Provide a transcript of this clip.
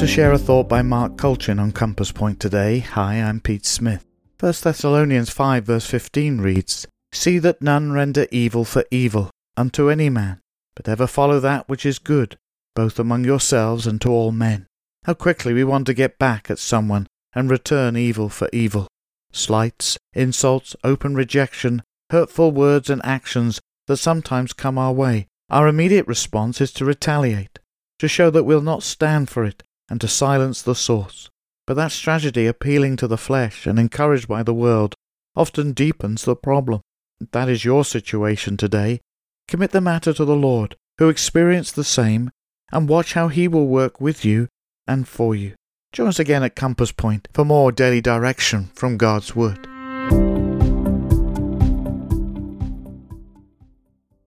to share a thought by Mark Colchin on Compass Point today. Hi, I'm Pete Smith. 1 Thessalonians 5 verse 15 reads, See that none render evil for evil unto any man, but ever follow that which is good, both among yourselves and to all men. How quickly we want to get back at someone and return evil for evil. Slights, insults, open rejection, hurtful words and actions that sometimes come our way. Our immediate response is to retaliate, to show that we'll not stand for it, and to silence the source. But that strategy, appealing to the flesh and encouraged by the world, often deepens the problem. That is your situation today. Commit the matter to the Lord, who experienced the same, and watch how He will work with you and for you. Join us again at Compass Point for more daily direction from God's Word.